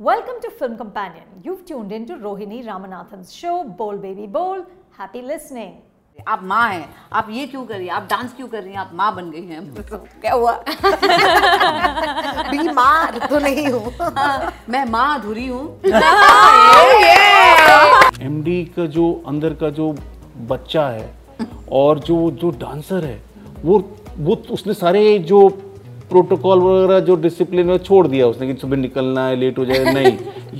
Welcome to Film Companion. You've tuned in to Rohini Ramanathan's show, Bowl Baby Bowl. Happy listening. आप माँ हैं आप ये क्यों कर रही हैं आप डांस क्यों कर रही हैं आप माँ बन गई हैं तो क्या हुआ बीमार तो नहीं हूँ मैं माँ अधूरी हूँ एमडी का जो अंदर का जो बच्चा है और जो जो डांसर है वो वो उसने सारे जो प्रोटोकॉल वगैरह जो डिसिप्लिन है छोड़ दिया उसने कि सुबह निकलना है लेट हो जाए नहीं।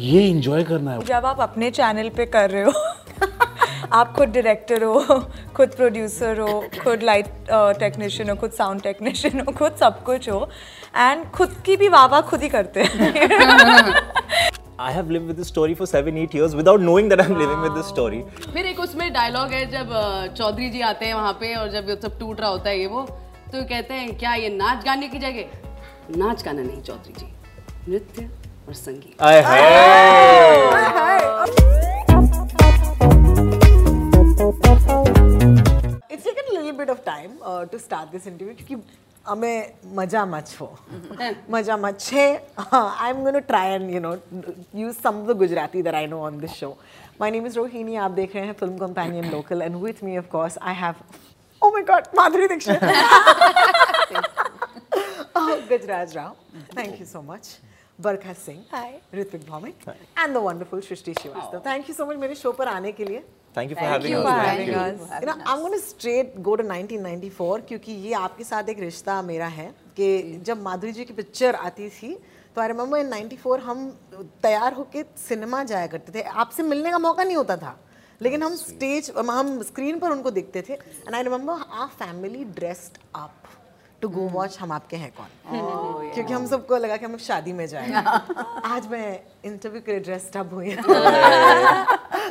ये एंजॉय करना है। जब आप अपने चैनल पे कर रहे हो आप खुद डायरेक्टर हो खुद प्रोड्यूसर हो खुद लाइट टेक्नीशियन हो खुद साउंड टेक्नीशियन हो खुद सब कुछ हो एंड खुद की भी वाह वाह खुद ही करते हैं। I have lived with this story for seven, eight years without knowing that I'm living with this story. फिर एक उसमें डायलॉग है जब चौधरी जी आते हैं वहाँ पे और जब ये सब टूट रहा होता है ये वो तो कहते हैं क्या ये नाच गाने की जगह? नाच गाना नहीं चौधरी जी। नृत्य और संगीत। I It's taken a little bit of time uh, to start this interview क्योंकि हमें मज़ा मच हो। मज़ा मच है I am going to try and you know use some of the Gujarati that I know on this show my name is Rohini आप देख रहे हैं film companion local and with me of course I have oh my god Madhuri Dixit oh, Gajraj Rao, thank you so much. Barkha Singh, hi. Ritvik Bhaumik, and the wonderful Shrishti Srivastava. Thank you so much मेरे show पर आने के लिए. Thank you for having you us. for Thank having you. us. You know, I'm going to straight go to 1994 क्योंकि ये आपके साथ एक रिश्ता मेरा है कि जब माधुरी जी की पिक्चर आती थी तो आई रिमेम्बर इन 94 हम तैयार होके सिनेमा जाया करते थे आपसे मिलने का मौका नहीं होता था लेकिन हम स्टेज हम स्क्रीन पर उनको देखते थे and I remember our family dressed up to go watch Hum Aapke Hain कौन? क्योंकि हम सबको लगा कि हम शादी में जाए आज मैं इंटरव्यू के लिए ड्रेस्ड अप हुई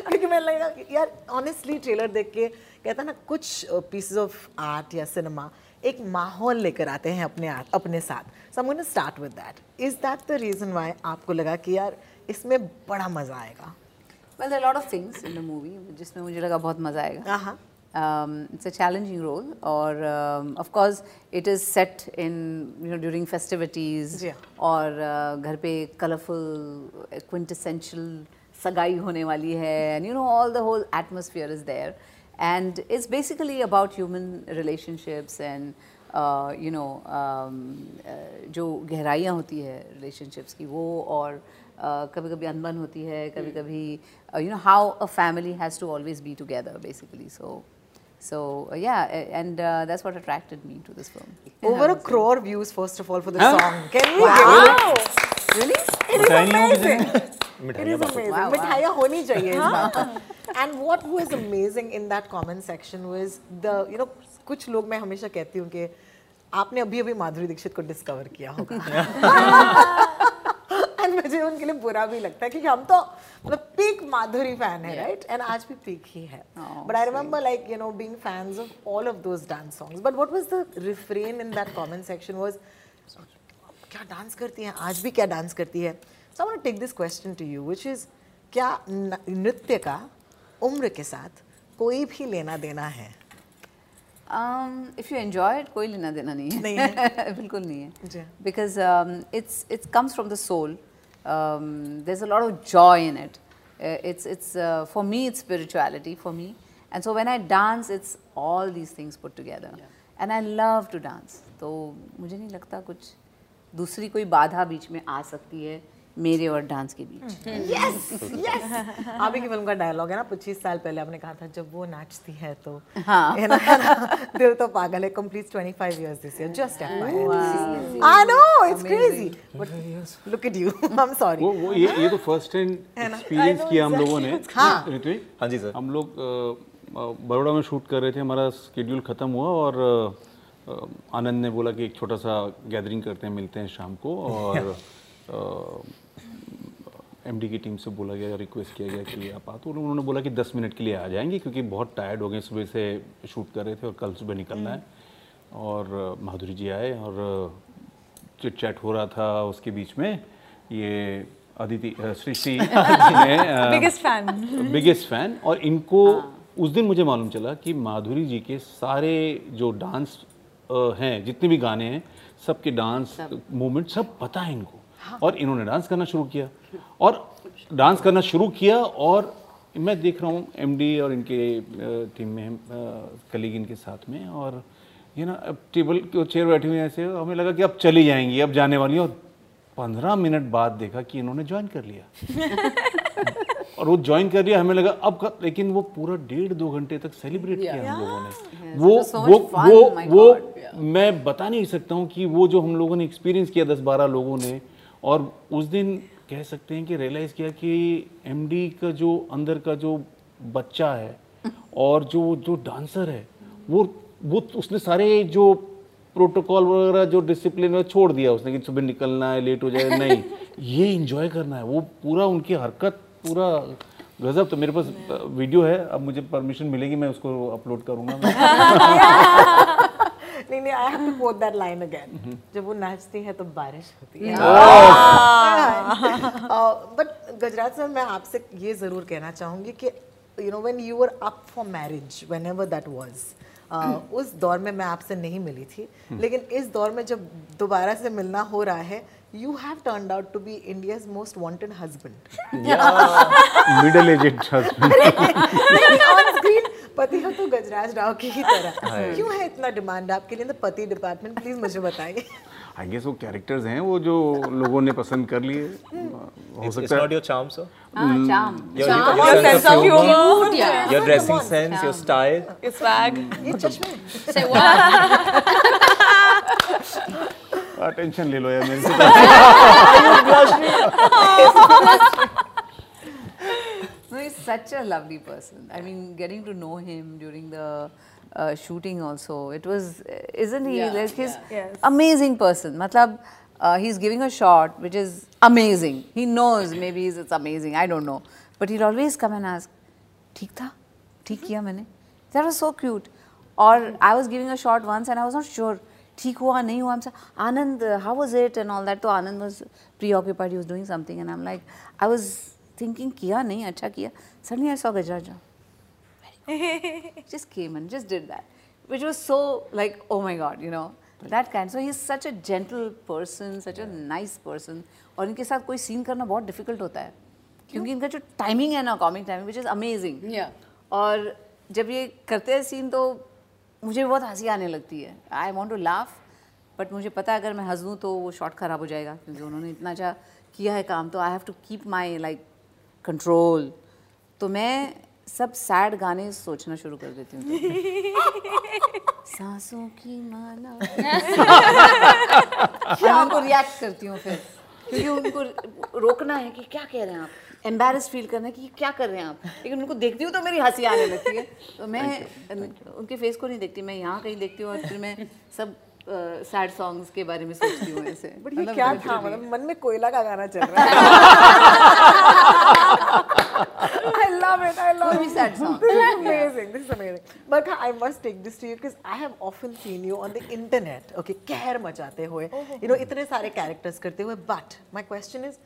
क्योंकि मैं लगा कि यार ऑनेस्टली ट्रेलर देख के कहता ना कुछ पीसेस ऑफ़ आर्ट या सिनेमा एक माहौल लेकर आते हैं अपने आर्ट अपने साथ। So I start with that is that the reason why आपको लगा कि यार इसमें बड़ा मज़ा आएगा? Well there are a lot of things in the movie जिसमें मुझे लगा बहुत मज़ा आएगा हाँ um, it's a challenging role or um, of course it is set in you know during festivities जी। और uh, घर पे कलरफुल quintessential सगाई होने वाली है and you know all the whole atmosphere is there and it's basically about human relationships and uh, you know um, uh, जो गहराइयाँ होती है relationships की वो और कभी कभी अनबन होती है कभी कभी you know how a family has to always be together basically so so uh, yeah and uh, that's what attracted me to this film over a crore views first of all for the song can we wow. really It is amazing. It is amazing. Wow, wow. मिठाइयाँ होनी चाहिए इस बात And what was amazing in that comment section was the you know कुछ लोग मैं हमेशा कहती हूँ कि आपने अभी अभी माधुरी दीक्षित को डिस्कवर किया होगा मुझे उनके लिए बुरा भी लगता है क्योंकि हम तो मतलब पीक माधुरी फ़ैन है राइट एंड आज भी पीक ही है. But I remember like you know being fans of all of those dance songs but what was the refrain in that comment section was क्या डांस करती हैं? आज भी क्या डांस करती है? So I take this question to you which is क्या नृत्य का उम्र के साथ कोई भी लेना देना है? इफ़ यू enjoy it कोई लेना देना नहीं है. नहीं है। बिल्कुल नहीं है. Because it's it comes from the soul. um, there's a lot of joy in it uh, it's it's uh, for me it's spirituality for me and so when I dance it's all these things put together and I love to dance तो मुझे नहीं लगता कुछ दूसरी कोई बाधा बीच में आ सकती है मेरे और डांस के बीच। यस यस आप ही की फ़िल्म का डायलॉग है ना 25 साल पहले आपने कहा था जब वो नाचती है तो। हाँ। है ना, ना, Dil To Pagal Hai complete 25 years this year just I know it's crazy but look at you I am sorry वो वो ये ये तो फ़र्स्ट हैंड एक्सपीरियंस किया हम लोगों ने। हाँ। हाँ जी सर हम लोग अ, में शूट कर रहे थे हमारा स्केड्यूल ख़त्म हुआ और आनंद ने बोला कि एक छोटा सा गैदरिंग करते हैं मिलते हैं शाम को और एमडी की टीम से बोला गया रिक्वेस्ट किया गया कि आप आ तो उन्होंने बोला कि 10 मिनट के लिए आ जाएँगे क्योंकि बहुत टायर्ड हो गए सुबह से शूट कर रहे थे और कल सुबह निकलना है। और माधुरी जी आए और चिट चैट हो रहा था उसके बीच में। ये Aditi Srishti biggest fan biggest fan और इनको उस दिन मुझे मालूम चला कि माधुरी जी के सारे जो डांस हैं जितने भी गाने हैं सबके डांस मूवमेंट सब पता है इनको। और इन्होंने डांस करना शुरू किया। और डांस करना शुरू किया और मैं देख रहा हूँ एमडी और इनके टीम में कलीग इनके साथ में और ये ना अब टेबल के चेयर बैठी हुई ऐसे हमें लगा कि अब चली जाएँगी अब जाने वाली और पंद्रह मिनट बाद देखा कि इन्होंने ज्वाइन कर लिया। और वो ज्वाइन कर लिया हमें लगा अब कब लेकिन वो पूरा डेढ़ दो घंटे तक सेलिब्रेट किया हम लोगों ने। वो so वो fun, वो वो मैं बता नहीं सकता हूँ कि वो जो हम लोगों ने एक्सपीरियंस किया दस बारह लोगों ने और उस दिन कह सकते हैं कि रियलाइज़ किया कि एमडी का जो अंदर का जो बच्चा है और जो जो डांसर है वो वो उसने सारे जो प्रोटोकॉल वगैरह जो डिसिप्लिन है छोड़ दिया। उसने कि सुबह निकलना है लेट हो जाए नहीं। ये इंजॉय करना है। वो पूरा उनकी हरकत पूरा गजब। तो मेरे पास वीडियो है। अब मुझे परमिशन मिलेगी मैं उसको अपलोड करूँगा। नहीं नहीं I have to quote that line again जब वो नाचती है तो बारिश होती है। बट गजराज सर मैं आपसे ये ज़रूर कहना चाहूँगी कि you know when you were up for marriage whenever that was उस दौर में मैं आपसे नहीं मिली थी। लेकिन इस दौर में जब दोबारा से मिलना हो रहा है you have turned out to be India's most wanted husband middle aged husband पति हो तो गजराज राव की ही तरह। क्यों है इतना डिमांड आपके लिए? पति डिपार्टमेंट प्लीज़ मुझे बताइए। आई गेस वो कैरेक्टर्स हैं वो जो लोगों ने पसंद कर लिए। हो It's, it's सकता है your charm, sir. हाँ चाम Your, Your sense of humor, your dressing sense, your style. your ये चश्मे Say what? टेंशन ले लो यार मेरे से such a lovely person. I mean, getting to know him during the uh, shooting also, it was, isn't he? Yeah, like he's Yes. amazing person. Matlab, uh, he's giving a shot which is amazing. He knows maybe it's it's amazing. I don't know, but he'll always come and ask, "ठीक था? ठीक किया मैंने?" That was so cute. Or I was giving a shot once and I was not sure. ठीक हुआ नहीं हुआ हमसे Anand how was it and all that तो Anand was preoccupied he was doing something and I'm like I was Thinking किया नहीं अच्छा किया suddenly I saw Gajraj Rao. just came and just did that which was so like oh my god you know that kind. So he's such a gentle person such a nice person. और इनके साथ कोई scene करना बहुत difficult होता है क्योंकि इनका जो टाइमिंग है ना comic timing which is amazing और जब ये करते हैं सीन तो मुझे बहुत हँसी आने लगती है। I want to laugh but मुझे पता है अगर मैं हंस तो वो शॉट ख़राब हो जाएगा क्योंकि उन्होंने इतना अच्छा किया है काम तो I have to keep my like control तो मैं सब सैड गाने सोचना शुरू कर देती हूँ तो। सांसों की माला। मैं उनको रिएक्ट करती हूँ फिर। क्योंकि उनको रोकना है कि क्या कह रहे हैं आप? एम्बेरस फील करना है कि क्या कर रहे हैं आप? लेकिन उनको देखती हूँ तो मेरी हँसी आने लगती है। तो मैं उनके फेस को नहीं देखती मैं यहाँ कहीं देखती हूँ और फिर मैं सब सैड सॉन्ग्स के बारे में सोचती हूँ ऐसे बट ये मतलब क्या था मतलब मन में कोयला का गाना चल रहा है I love it. I love it. sad song. This is amazing. This is amazing. But I must take this to you because I have often seen you on the internet. Okay, कहर मचाते हुए, you know, इतने सारे characters करते हुए. But my question is,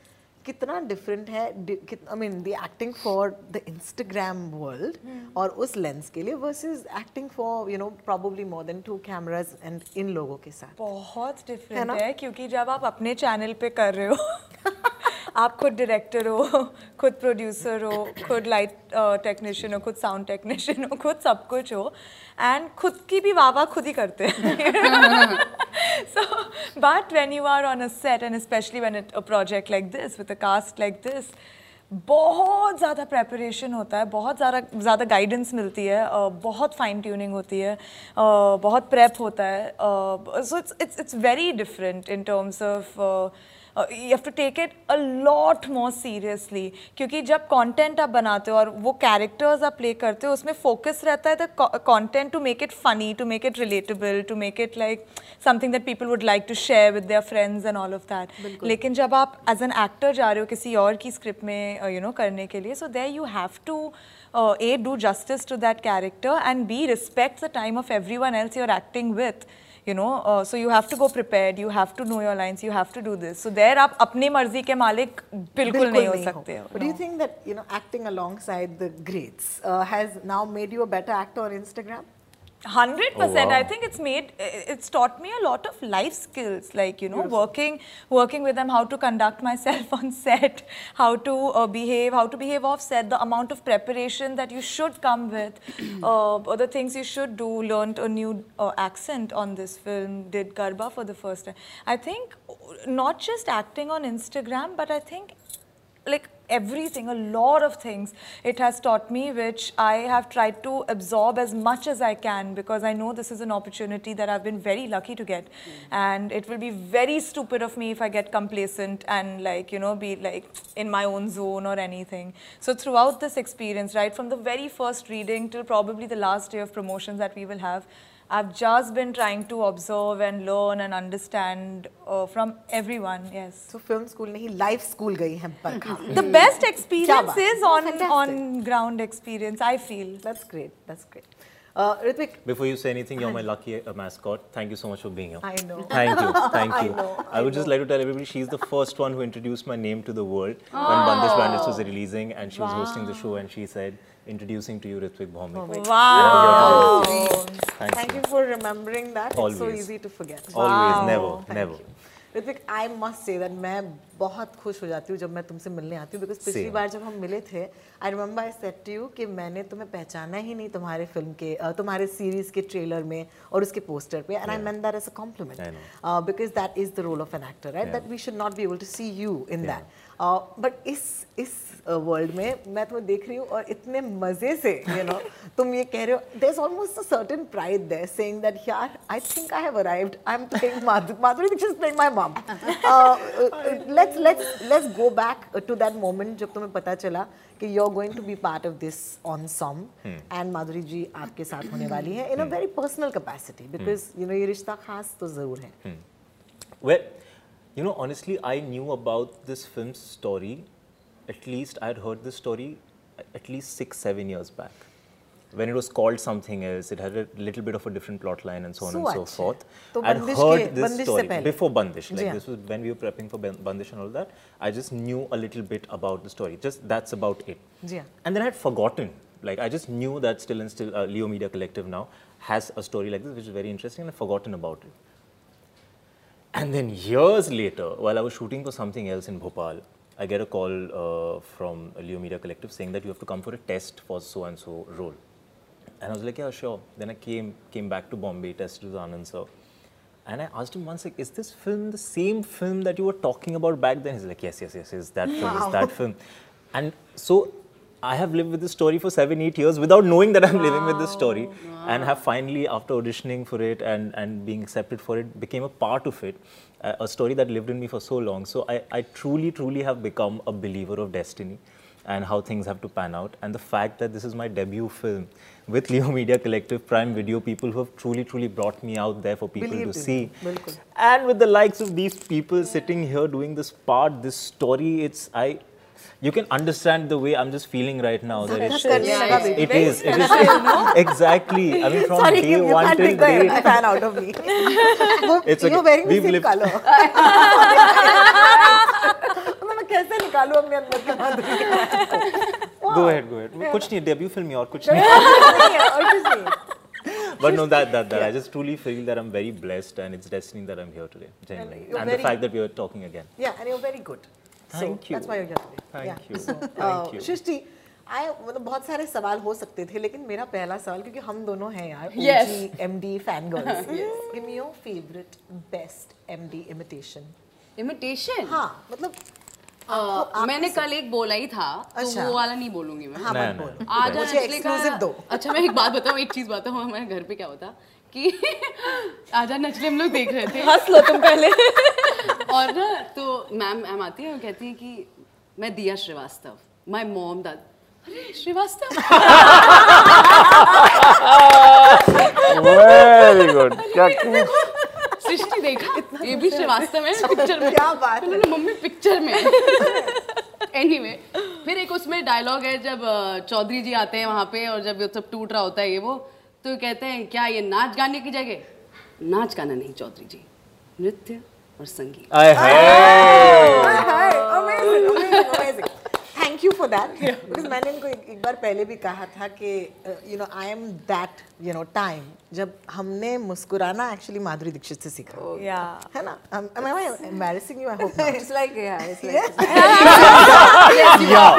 कितना different है I mean the acting for the Instagram world और उस लेंस के लिए versus acting for you know probably more than two cameras and इन लोगों के साथ। बहुत डिफरेंट है, है क्योंकि जब आप अपने चैनल पे कर रहे हो आप खुद डायरेक्टर हो, खुद प्रोड्यूसर हो, खुद लाइट टेक्नीशियन हो, खुद साउंड टेक्नीशियन हो, खुद सब कुछ हो एंड खुद की भी वाह खुद ही करते हैं। So, but when you are on a set and especially a project like this, with a cast like this, बहुत ज़्यादा प्रेपरेशन होता है, बहुत ज़्यादा ज़्यादा गाइडेंस मिलती है बहुत फाइन ट्यूनिंग होती है बहुत प्रेप होता है so it's it's it's very different in terms of you have to take it a lot more seriously क्योंकि जब कंटेंट आप बनाते हो और वो कैरेक्टर्स आप प्ले करते हो उसमें फोकस रहता है the content to make it funny to make it relatable to make it like something that people would like to share with their friends and all of that लेकिन जब आप as an actor जा रहे हो किसी और की script में you uh, know you know, करने के लिए so there you have to uh do justice to that character and be respect the time of every one else your acting with you know uh, so you have to go prepared you have to know your lines you have to do this. So there are apne marzi ke malik bilkul nahi ho sakte ho but do you think that you know acting alongside the greats uh, has now made you a better actor on instagram? Hundred percent. wow. I think it's made. It's taught me a lot of life skills, like you know, working, working with them, how to conduct myself on set, how to uh, behave, how to behave off set, the amount of preparation that you should come with, uh, or the things you should do. Learned a new uh, accent on this film. Did Garba for the first time. I think not just acting on Instagram, but I think like everything, a lot of things it has taught me, which I have tried to absorb as much as I can because I know this is an opportunity that I've been very lucky to get. And it will be very stupid of me if I get complacent and like, you know, be like in my own zone or anything. So throughout this experience, right, from the very first reading till probably the last day of promotions that we will have, I've just been trying to observe and learn and understand uh, from everyone. Yes. So film school nahi, life school gayi hai. The best experience is on Fantastic. on ground experience. I feel. That's great. That's great. Uh, Ritvik. Before you say anything, you're my lucky uh, mascot. Thank you so much for being here. I know. Thank you. Thank you. I, know, I, I would know. just like to tell everybody she's the first one who introduced my name to the world oh. when Bandish Bandits was releasing and she wow. was hosting the show and she said, introducing to you Ritvik Bhomik. Wow. wow. Thank you for remembering that. Always. It's so easy to forget. Always, wow. never, Thank never. You. Ritvik, I must say that मैं बहुत खुश हो जाती हूँ जब मैं तुमसे मिलने आती हूँ बिकॉज़ पिछली बार जब हम मिले थे I remember I said you कि मैंने तुम्हें पहचाना ही नहीं तुम्हारे फ़िल्म के तुम्हारे सीरीज़ के ट्रेलर में और उसके पोस्टर पे and I meant that as a compliment because that is the role of an actor right that we should not be able to see you in that but इस इस world में मैं तुम्हें देख रही हूँ और इतने मज़े से यू नो तुम ये कह रहे हो there is almost a certain pride there saying that यार I think I have arrived I am playing Madhuri Madhuri Dixit is playing my mom let's let's let's go back to that moment जब तुम्हें पता चला कि are going to be part of this on some and Madhuri ji आपके साथ होने वाली है in a very personal capacity because you know ये रिश्ता खास तो ज़रूर है Well, you know, honestly, I knew about this film's story. At least I had heard this story at least six, seven years back. when it was called something else, it had a little bit of a different plot line and so on so and so forth. So I'd heard this story before Bandish. Like yeah. this was when we were prepping for Bandish and all that. I just knew a little bit about the story. Just that's about it. Yeah. And then I had forgotten. Like I just knew that still and still uh, Leo Media Collective now has a story like this, which is very interesting, and I've forgotten about it. And then years later, while I was shooting for something else in Bhopal, I get a call uh, from Leo Media Collective saying that you have to come for a test for so and so role. And I was like, yeah, sure. Then I came came back to Bombay, tested with Anand sir. And I asked him once, like, is this film the same film that you were talking about back then? He's like, yes, yes, yes, yes, that film, is that film. And so I have lived with this story for seven, eight years without knowing that I'm living with this story. And have finally, after auditioning for it and, and being accepted for it, became a part of it. Uh, a story that lived in me for so long. So I, I truly, truly have become a believer of destiny and how things have to pan out. And the fact that this is my debut film with Leo Media Collective, Prime Video, people who have truly, truly brought me out there for people Believe to see. And with the likes of these people sitting here doing this part, this story, it's, I, you can understand the way I'm just feeling right now. That it's, yeah, yeah. It, is, it is. exactly. I mean, from Sorry, day one till day. fan out of me. it's. You're wearing the same color. मतलब मैं कैसे निकालूं अपने अंदर का माधुरी Go ahead, go ahead. कुछ नहीं debut film ही और कुछ नहीं. नहीं है, और कुछ नहीं But no, that that that yeah. I just truly feel that I'm very blessed and it's destiny that I'm here today, genuinely. you're And the fact that we are talking again. Yeah, and you're very good. Thank so, you. That's why you're here today. Thank yeah. you. So, Thank uh, you. सृष्टि आए मतलब बहुत सारे सवाल हो सकते थे लेकिन मेरा पहला सवाल क्योंकि हम दोनों हैं यार Yes. OG MD fan girls. Give me your favorite best MD imitation. Imitation हाँ मतलब मैंने कल एक बोला ही था अच्छा। तो अच्छा। वो वाला नहीं बोलूँगी मैं हाँ नहीं, मत नहीं। बोलो आज मुझे अंजलि दो अच्छा मैं एक बात बताऊँ एक चीज़ बताऊँ हमारे घर पे क्या होता कि आजा नचले हम लोग देख रहे थे हंस लो तुम पहले और ना तो मैम मैम आती है और कहती है कि मैं दिया श्रीवास्तव माई मॉम दैट अरे श्रीवास्तव Very good. क्या सृष्टि देखा? ये भी श्रीवास्तव है पिक्चर में। क्या बात है। मम्मी पिक्चर में। एनीवे फिर एक उसमें डायलॉग है जब चौधरी जी आते हैं वहाँ पे और जब ये सब टूट रहा होता है ये वो तो कहते हैं क्या ये नाच गाने की जगह? नाच गाना नहीं चौधरी जी। नृत्य और संगीत। I have. Hi, amazing, amazing, amazing. Thank you for for that because मैंने इनको एक, एक बार पहले भी कहा था कि you know I am that you know time जब हमने मुस्कुराना एक्चुअली माधुरी दीक्षित से सीखा Yeah. है ना am I embarrassing you I hope not It's like, yeah, it's like.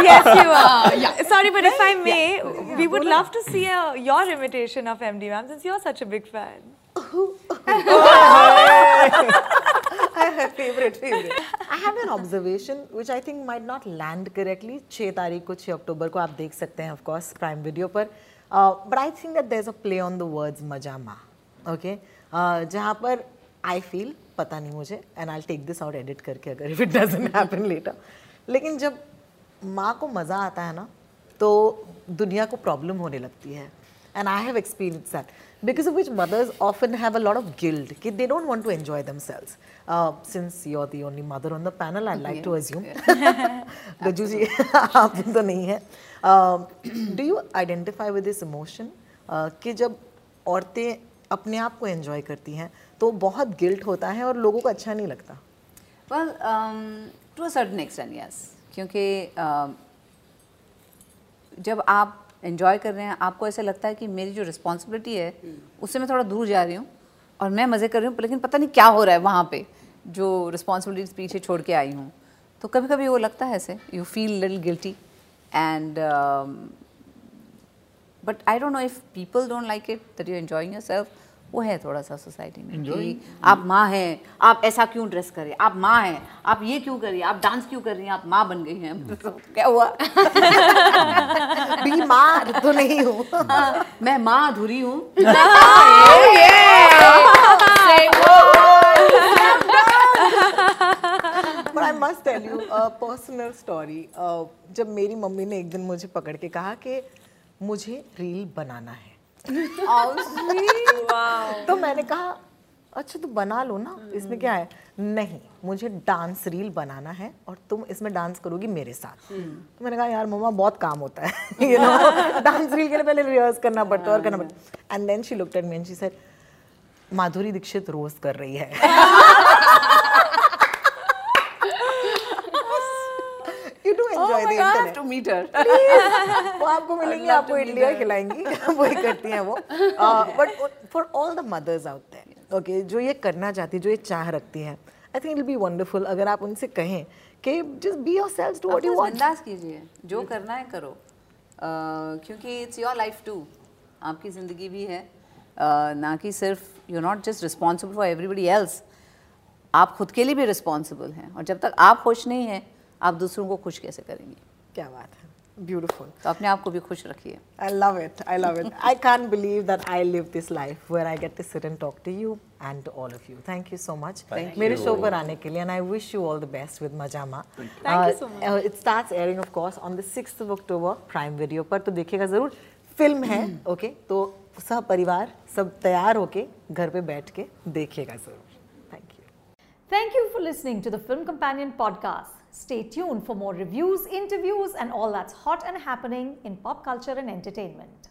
yes, you are. Sorry, but if I may, we would love to see a, your imitation of MD ma'am since you're such a big fan. Favorite favorite I have an observation which I think might not land correctly 6 तारीख को 6 अक्टूबर को आप देख सकते हैं of course Prime video पर uh, but I think that there's a play on the words Maja Ma okay uh, जहाँ पर I feel पता नहीं मुझे and I'll take this out edit करके अगर if it doesn't happen later लेकिन जब माँ को मज़ा आता है ना तो दुनिया को प्रॉब्लम होने लगती है and I have experienced that because of which mothers often have a lot of guilt कि they don't want to enjoy themselves uh, since you're the only mother on the panel I like yeah. to assume Gajju जी आप तो नहीं है uh, do you identify with this emotion uh, कि जब औरतें अपने आप को enjoy करती हैं तो बहुत गिल्ट होता है और लोगों को अच्छा नहीं लगता Well, um, to a certain extent, yes. क्योंकि um, जब आप enjoy कर रहे हैं, आपको ऐसा लगता है कि मेरी जो रिस्पॉन्सिबिलिटी है, उससे मैं थोड़ा दूर जा रही हूँ और मैं मज़े कर रही हूँ, लेकिन पता नहीं क्या हो रहा है वहाँ पर जो रिस्पॉन्सिबिलिटीज पीछे छोड़ के आई हूँ। तो कभी कभी वो लगता है ऐसे you feel little guilty and but I don't know if people don't like it that you enjoying yourself वो है थोड़ा सा सोसाइटी में कि आप माँ हैं आप ऐसा क्यों ड्रेस करिए आप माँ हैं आप ये क्यों करिए आप डांस क्यों कर रही हैं? आप माँ बन गई हैं। तो क्या हुआ? बीमार तो नहीं हूँ। हाँ, मैं माँ अधूरी हूँ। But I must tell you a personal story. Uh, जब मेरी मम्मी ने एक दिन मुझे पकड़ के कहा कि मुझे रील बनाना है। तो मैंने कहा अच्छा तो बना लो ना इसमें क्या है? नहीं मुझे डांस रील बनाना है और तुम इसमें डांस करोगी मेरे साथ. तो मैंने कहा यार मम्मा बहुत काम होता है यू नो डांस रील के लिए पहले रिहर्स करना पड़ता है और करना पड़ता and then she looked at me and she said Madhuri Dixit रोज कर रही है you do enjoy the internet to meet her. वो आपको मिलेंगी आपको इडलियाँ खिलाएँगी। वही करती हैं वो। But for all the mothers out there okay जो ये करना चाहती जो ये चाह रखती हैं I think it be wonderful अगर आप उनसे कहें कि just be yourself do what you want बिंदास कीजिए। जो करना है करो। uh, क्योंकि इट्स योर लाइफ टू आपकी ज़िंदगी भी है। uh, ना कि सिर्फ़ you not just responsible for everybody else आप खुद के लिए भी रिस्पॉन्सिबल हैं। और जब तक आप खुश नहीं हैं आप दूसरों को खुश कैसे करेंगे? क्या बात है? ब्यूटिफुल तो अपने आप को भी खुश रखिए। I love it I love it I can believe that I live this life where I get to talk to you and to all of you thank you so much मेरे show पर आने के लिए and I wish you all the best with Maja Ma it start airing of course on the six October Prime Video पर तो देखिएगा ज़रूर film है ओके तो सब परिवार सब तैयार होके घर पे बैठ के देखेगा ज़रूर। Thank you thank you for listening to the Film Companion podcast Stay tuned for more reviews, interviews, and all that's hot and happening in pop culture and entertainment.